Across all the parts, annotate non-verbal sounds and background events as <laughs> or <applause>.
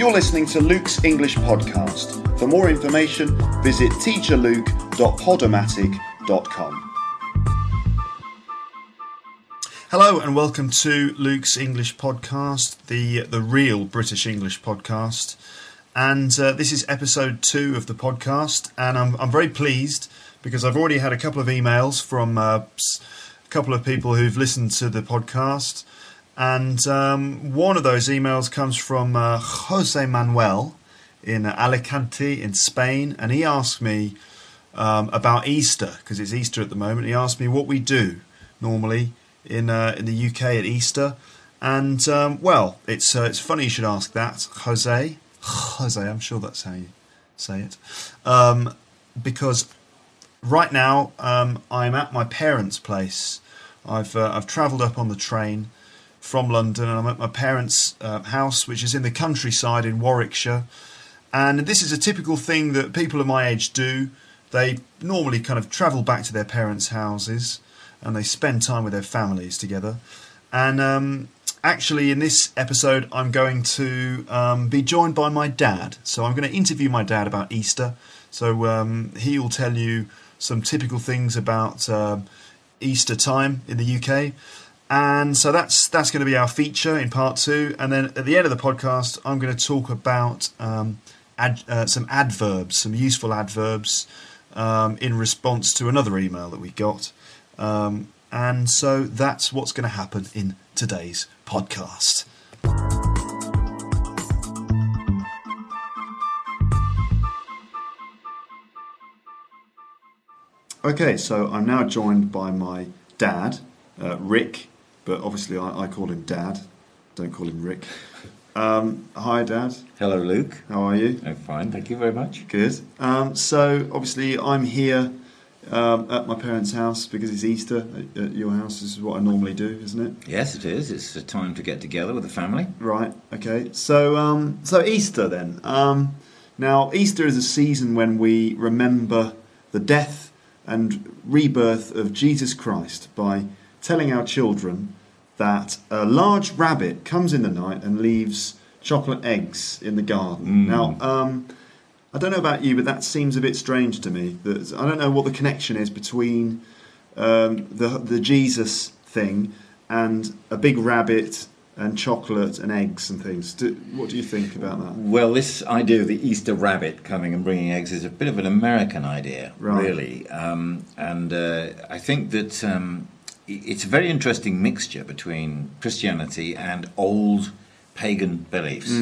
You're listening to Luke's English Podcast. For more information, visit teacherluke.podomatic.com. Hello and welcome to Luke's English Podcast, the the real British English podcast. And uh, this is episode two of the podcast, and I'm I'm very pleased because I've already had a couple of emails from uh, a couple of people who've listened to the podcast, and um, one of those emails comes from uh, Jose Manuel in Alicante in Spain, and he asked me um, about Easter because it's Easter at the moment. He asked me what we do normally in uh, in the UK at Easter, and um, well, it's uh, it's funny you should ask that, Jose. Jose, I'm sure that's how you say it, um, because right now um, I'm at my parents' place. I've uh, I've travelled up on the train from London, and I'm at my parents' uh, house, which is in the countryside in Warwickshire. And this is a typical thing that people of my age do. They normally kind of travel back to their parents' houses and they spend time with their families together. And um, actually, in this episode, I'm going to um, be joined by my dad. So I'm going to interview my dad about Easter. So um, he will tell you some typical things about um Easter time in the UK. And so that's that's going to be our feature in part two. And then at the end of the podcast, I'm going to talk about um, ad, uh, some adverbs, some useful adverbs um, in response to another email that we got. Um, and so that's what's going to happen in today's podcast. Okay, so I'm now joined by my dad, uh, Rick, but obviously I, I call him Dad. Don't call him Rick. Um, hi, Dad. Hello, Luke. How are you? I'm fine, thank you very much. Good. Um, so obviously I'm here um, at my parents' house because it's Easter at, at your house. This is what I normally do, isn't it? Yes, it is. It's a time to get together with the family. Right. Okay. So, um, so Easter then. Um, now, Easter is a season when we remember the death and rebirth of Jesus Christ by telling our children that a large rabbit comes in the night and leaves chocolate eggs in the garden. Now, um, I don't know about you, but that seems a bit strange to me. That I don't know what the connection is between um, the the Jesus thing and a big rabbit and chocolate and eggs and things. Do, what do you think about that? Well, this idea of the Easter rabbit coming and bringing eggs is a bit of an American idea, Right. really. Um, and uh, I think that um, it's a very interesting mixture between Christianity and old pagan beliefs.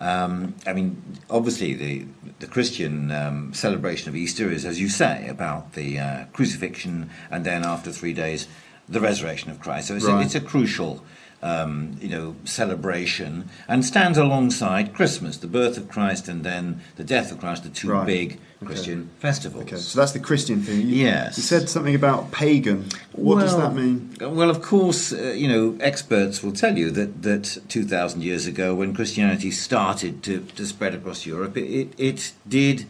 Um, I mean, obviously, the the Christian um, celebration of Easter is, as you say, about the uh, crucifixion, and then after three days, the resurrection of Christ. So it's, Right. a, it's a crucial, um, you know, celebration, and stands alongside Christmas, the birth of Christ, and then the death of Christ, the two Right. big Christian festivals. Okay, so that's the Christian thing. You, Yes. You said something about pagan. What does that mean? Well, of course, uh, you know, experts will tell you that, that 2,000 years ago, when Christianity started to, to spread across Europe, it, it, it did,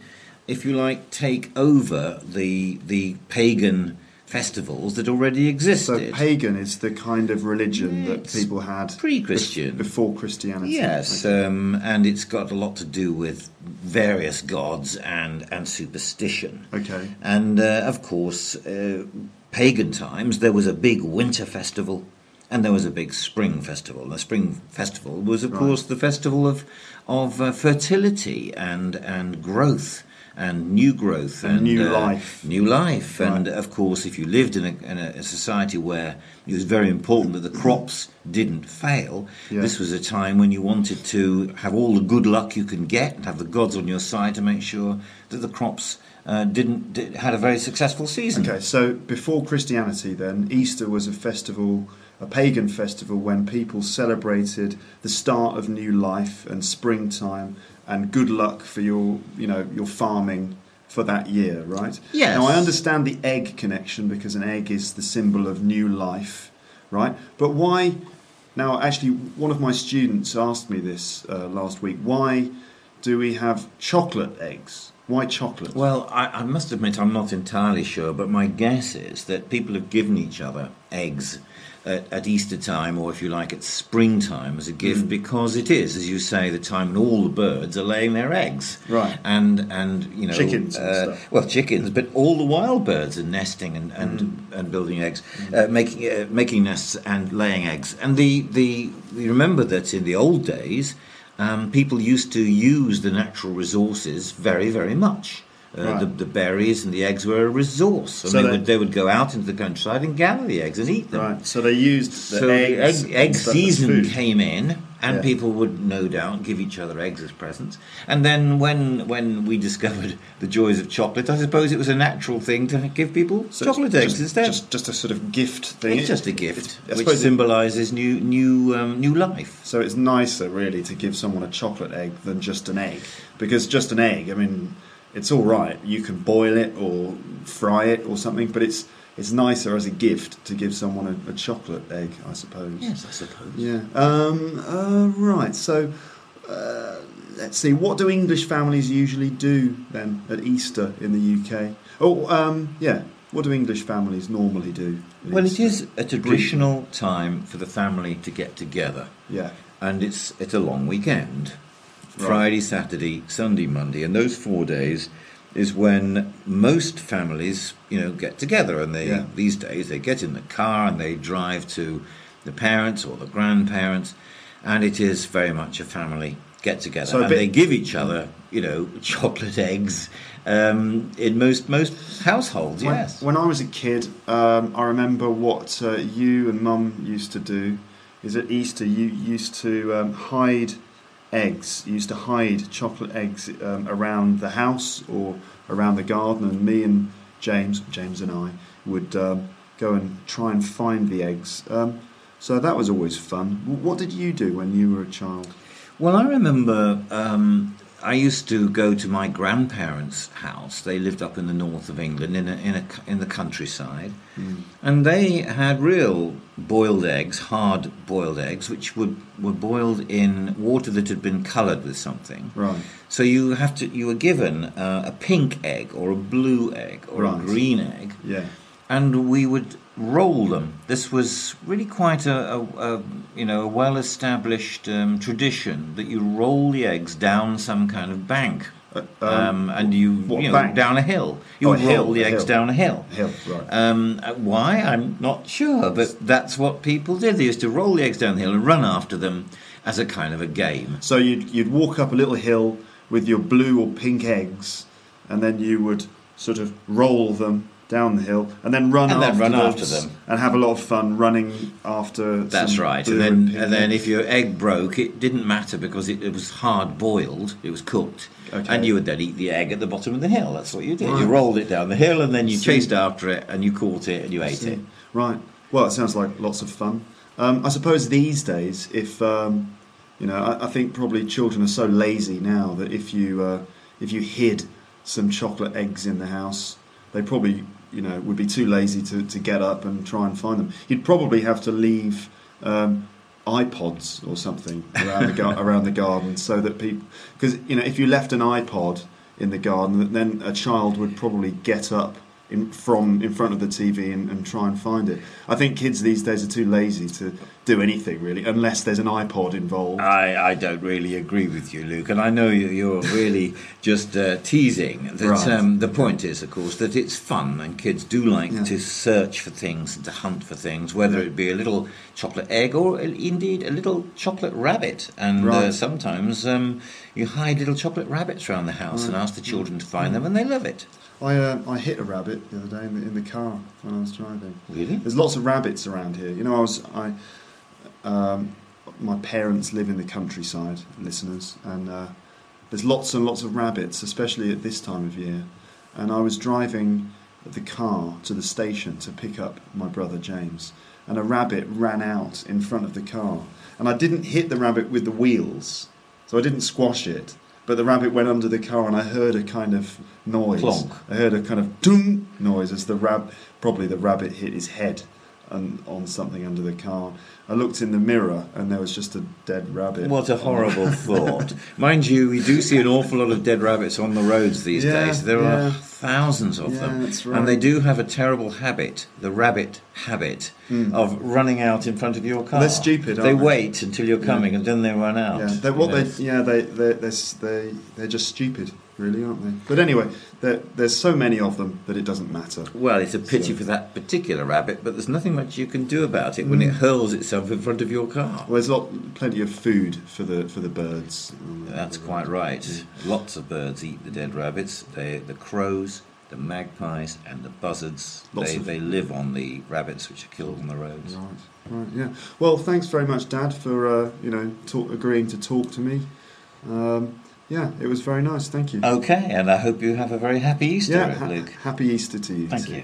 if you like, take over the, the pagan festivals that already existed. So pagan is the kind of religion that people had pre-Christian. bef- before Christianity. Yes, Okay. um, and it's got a lot to do with various gods and, and superstition. Okay. And uh, of course, uh, pagan times, there was a big winter festival and there was a big spring festival. The spring festival was, of Right. course, the festival of, of uh, fertility and, and growth. And new growth And new uh, life. new life, and of course, if you lived in a, in a society where it was very important that the crops didn't fail, Yeah. this was a time when you wanted to have all the good luck you can get and have the gods on your side to make sure that the crops uh, didn't di- had a very successful season. Okay, so before Christianity, then Easter was a festival a pagan festival when people celebrated the start of new life and springtime and good luck for your, you know, your farming for that year, right? Yes. Now I understand the egg connection because an egg is the symbol of new life, right? But why? Now, actually, one of my students asked me this uh, last week. Why do we have chocolate eggs? Why chocolate? Well, I, I must admit I'm not entirely sure, but my guess is that people have given each other eggs at, at Easter time, or if you like, at springtime as a gift, Mm. because it is, as you say, the time when all the birds are laying their eggs. Right. And and you know Chickens uh. Well, chickens, but all the wild birds are nesting and and, Mm. and building eggs, uh, making uh, making nests and laying eggs. And the the you remember that in the old days. Um, people used to use the natural resources very, very much. Uh, Right. the, the berries and the eggs were a resource. I So mean, they- would, they would go out into the countryside and gather the eggs and eat them. Right. So they used the So the eggs egg, egg as season came in, and Yeah. people would no doubt give each other eggs as presents. And then when when we <laughs> discovered the joys of chocolate, I suppose it was a natural thing to give people So chocolate eggs just, instead. Just, just a sort of gift thing. it's just a gift, it's- I which suppose symbolises new new um, new life. So it's nicer, really, to give someone a chocolate egg than just an egg, because just an egg, I mean, it's all right. You can boil it or fry it or something, but it's it's nicer as a gift to give someone a, a chocolate egg, I suppose. Yes, I suppose. Yeah. Um, uh, right. So uh, let's see. What do English families usually do then at Easter in the UK? Oh, um, yeah. What do English families normally do? Well, it Easter? is a traditional time for the family to get together. Yeah. and it's it's a long weekend. Friday, Saturday, Sunday, Monday, and those four days is when most families, you know, get together. And they Yeah. these days they get in the car and they drive to the parents or the grandparents, and it is very much a family get together. So and bit- they give each other, you know, <laughs> chocolate eggs um, in most most households. When- yes. When I was a kid, um, I remember what uh, you and Mum used to do. Is at Easter you used to um, hide eggs. You used to hide chocolate eggs um, around the house or around the garden, and me and James, James and I, would um, go and try and find the eggs. Um, so that was always fun. What did you do when you were a child? Well, I remember um, I used to go to my grandparents' house. They lived up in the north of England, in a, in a, in the countryside, and they had real boiled eggs, hard boiled eggs, which would were boiled in water that had been coloured with something. Right. So you have to you were given uh, a pink egg or a blue egg or Right. a green egg, Yeah. And we would roll them. This was really quite a, a, a you know a well-established um, tradition that you roll the eggs down some kind of bank, Uh, um, and you, what you know, down a hill. You Oh, would hill, roll the eggs hill. down a hill. Hill, right. Um, uh, why? I'm not sure, but that's what people did. They used to roll the eggs down the hill and run after them as a kind of a game. So you'd, you'd walk up a little hill with your blue or pink eggs, and then you would sort of roll them down the hill, and then run And then after run after them. and have a lot of fun running after. Them. That's right. And then, pink and then if your egg broke, it didn't matter because it, it was hard boiled. It was cooked, Okay. and you would then eat the egg at the bottom of the hill. That's what you did. Right. You rolled it down the hill, and then you See. chased after it, and you caught it, and you ate it. Right. Well, it sounds like lots of fun. Um, I suppose these days, if um, you know, I, I think probably children are so lazy now that if you uh, if you hid some chocolate eggs in the house, they probably you know would be too lazy to, to get up and try and find them. You'd probably have to leave. Um, iPods or something around the gar- <laughs> around the garden so that people because you know if you left an iPod in the garden then a child would probably get up in, from in front of the TV and, and try and find it. I think kids these days are too lazy to do anything really unless there's an iPod involved. I, I don't really agree with you, Luke, and I know you- you're really <laughs> just uh, teasing. That Right. um, the point is, of course, that it's fun, and kids do like Yeah. to search for things and to hunt for things, whether it be a little chocolate egg or uh, indeed a little chocolate rabbit. And uh, sometimes um, you hide little chocolate rabbits around the house and ask the children to find them, and they love it. I uh, I hit a rabbit the other day in the, in the car when I was driving. Really? There's lots of rabbits around here. You know, I was I. Um, my parents live in the countryside, listeners, and uh, there's lots and lots of rabbits, especially at this time of year. And I was driving the car to the station to pick up my brother James, and a rabbit ran out in front of the car. And I didn't hit the rabbit with the wheels, so I didn't squash it. But the rabbit went under the car, and I heard a kind of noise. Plonk. I heard a kind of ding noise as the rab probably the rabbit hit his head on, on something under the car. I looked in the mirror, and there was just a dead rabbit. What a horrible <laughs> thought. Mind you, we do see an awful lot of dead rabbits on the roads these Yeah, days. There yeah. are thousands of Yeah, them. right. And they do have a terrible habit, the rabbit habit, of running out in front of your car. Hmm. They're stupid, They aren't they? wait until you're coming and then they run out. Yeah, they're, what they, yeah, they, they, they're, they, they're just stupid, really, aren't they? But anyway, there, there's so many of them that it doesn't matter. Well, it's a pity So- for that particular rabbit, but there's nothing much you can do about it when it hurls itself in front of your car. Well, there's lot, plenty of food for the for the birds. That's quite right. Lots of birds eat the dead rabbits. They, the crows, the magpies, and the buzzards. Lots They, of- they live on the rabbits which are killed on the roads. Right, right, yeah. Well, thanks very much, Dad, for uh, you know talk, agreeing to talk to me. Um, yeah, it was very nice. Thank you. Okay, and I hope you have a very happy Easter, yeah, ha- Luke. happy Easter to you. Thank too. you.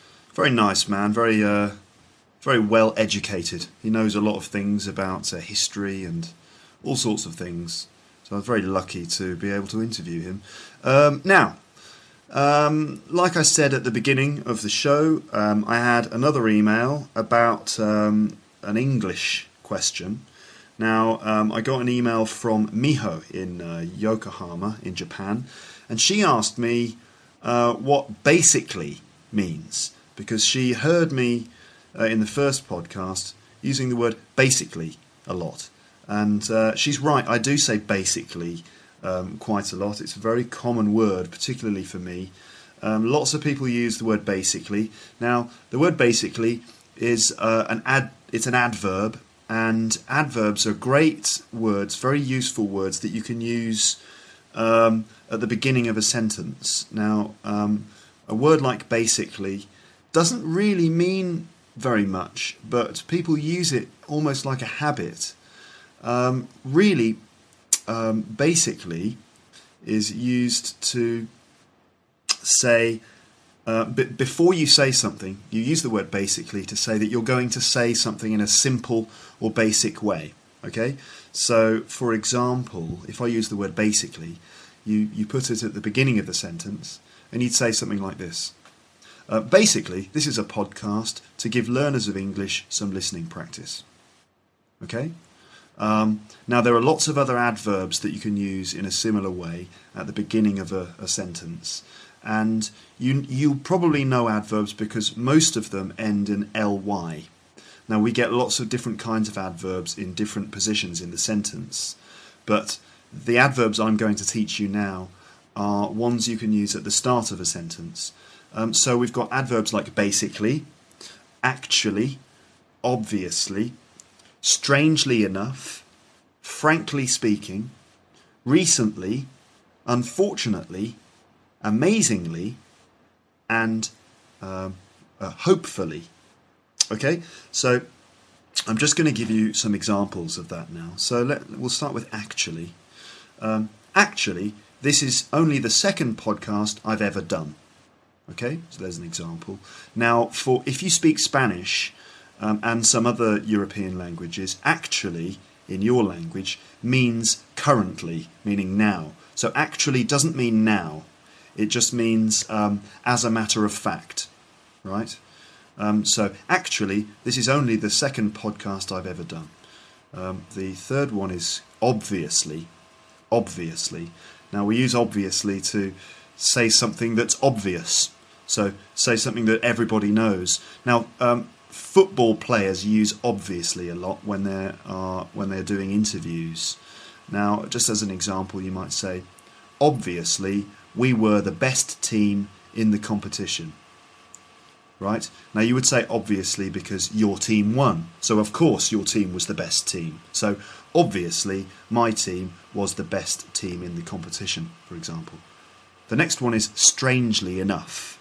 very nice man. Very, uh, very well educated. He knows a lot of things about uh, history and all sorts of things. So I was very lucky to be able to interview him. Um, now, um, like I said at the beginning of the show, um, I had another email about um, an English question. Now, um, I got an email from Miho in uh, Yokohama in Japan, and she asked me uh, what basically means because she heard me uh, in the first podcast using the word basically a lot. And uh, she's right, I do say basically um, quite a lot. It's a very common word, particularly for me. Um, lots of people use the word basically. Now, the word basically is uh, an ad. It's an adverb, and adverbs are great words, very useful words that you can use um, at the beginning of a sentence. Now, um, a word like basically doesn't really mean very much, but people use it almost like a habit. Um, really, um, basically, is used to say uh, b- before you say something, you use the word basically to say that you're going to say something in a simple or basic way. Okay? So, for example, if I use the word basically, you, you put it at the beginning of the sentence and you'd say something like this. Uh, basically, this is a podcast to give learners of English some listening practice. Okay? Um, now, there are lots of other adverbs that you can use in a similar way at the beginning of a, a sentence. And you, you probably know adverbs because most of them end in ly. Now, we get lots of different kinds of adverbs in different positions in the sentence. But the adverbs I'm going to teach you now are ones you can use at the start of a sentence. Um, so we've got adverbs like basically, actually, obviously, strangely enough, frankly speaking, recently, unfortunately, amazingly, and um, uh, hopefully. Okay, so I'm just going to give you some examples of that now. So let, we'll start with actually. Um, actually, this is only the second podcast I've ever done. Okay, so there's an example. Now, for if you speak Spanish um, and some other European languages, actually in your language means currently, meaning now. So actually doesn't mean now. It just means um, as a matter of fact, right? Um, so actually, this is only the second podcast I've ever done. Um, the third one is obviously, obviously. Now we use obviously to say something that's obvious. So say something that everybody knows. Now um, football players use obviously a lot when they're uh, when they're doing interviews. Now, just as an example, you might say, obviously we were the best team in the competition. Right? Now you would say obviously because your team won. So of course your team was the best team. So obviously my team was the best team in the competition, for example. The next one is strangely enough.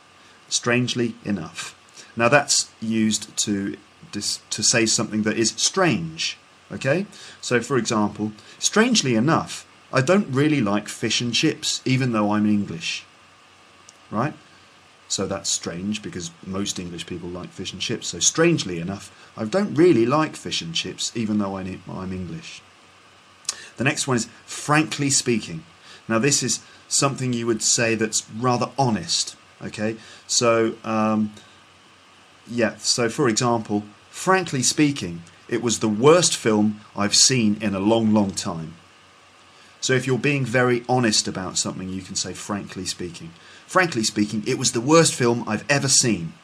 Strangely enough. Now that's used to to say something that is strange. Okay? So for example, strangely enough, I don't really like fish and chips, even though I'm English. Right? So that's strange because most English people like fish and chips. So strangely enough, I don't really like fish and chips, even though I'm English. The next one is frankly speaking. Now this is something you would say that's rather honest. Okay, so um, yeah, so for example, frankly speaking, it was the worst film I've seen in a long, long time. So if you're being very honest about something, you can say frankly speaking. Frankly speaking, it was the worst film I've ever seen.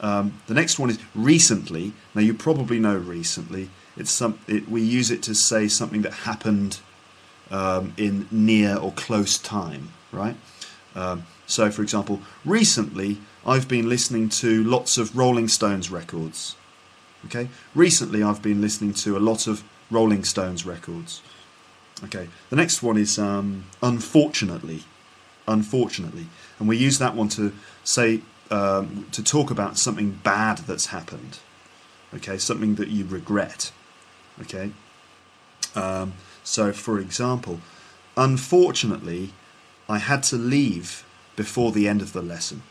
Um, the next one is recently. Now you probably know recently. It's some. It, we use it to say something that happened um, in near or close time, right? Um, so, for example, recently I've been listening to lots of Rolling Stones records. Okay, recently I've been listening to a lot of Rolling Stones records. Okay, the next one is um, unfortunately, unfortunately, and we use that one to say um, to talk about something bad that's happened. Okay, something that you regret. Okay, um, so for example, unfortunately, I had to leave before the end of the lesson.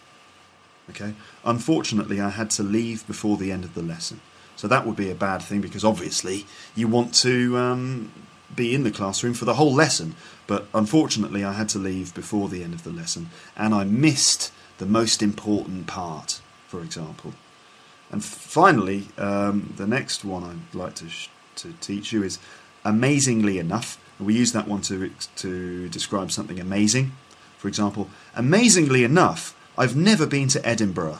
Okay. Unfortunately, I had to leave before the end of the lesson. So that would be a bad thing because obviously you want to um, be in the classroom for the whole lesson. But unfortunately, I had to leave before the end of the lesson and I missed the most important part, for example. And finally, um, the next one I'd like to, sh- to teach you is amazingly enough. We use that one to, to describe something amazing. For example, amazingly enough, I've never been to Edinburgh.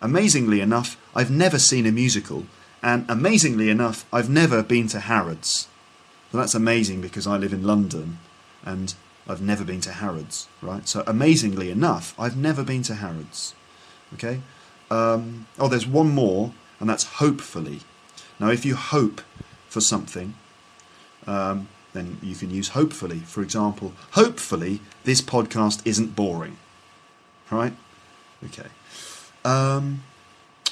Amazingly enough, I've never seen a musical. And amazingly enough, I've never been to Harrods. Well, that's amazing because I live in London and I've never been to Harrods, right? So amazingly enough, I've never been to Harrods. Okay? Um, oh, there's one more, and that's hopefully. Now, if you hope for something, um, then you can use hopefully. For example, hopefully this podcast isn't boring. Right? Okay. Um,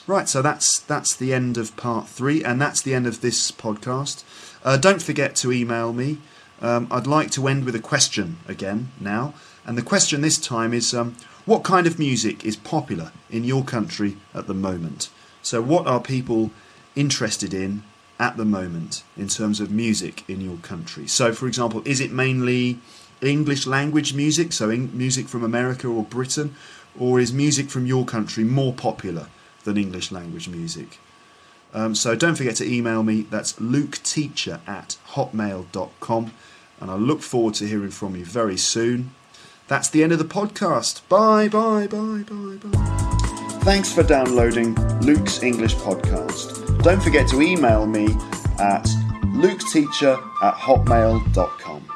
right, so that's that's the end of part three, and that's the end of this podcast. Uh, don't forget to email me. Um, I'd like to end with a question again now, and the question this time is: um, What kind of music is popular in your country at the moment? So, what are people interested in at the moment in terms of music in your country? So, for example, is it mainly English language music, so music from America or Britain, or is music from your country more popular than English language music? Um, so don't forget to email me. That's luketeacher at hotmail.com. And I look forward to hearing from you very soon. That's the end of the podcast. Bye, bye, bye, bye, bye. Thanks for downloading Luke's English Podcast. Don't forget to email me at luketeacher at hotmail.com.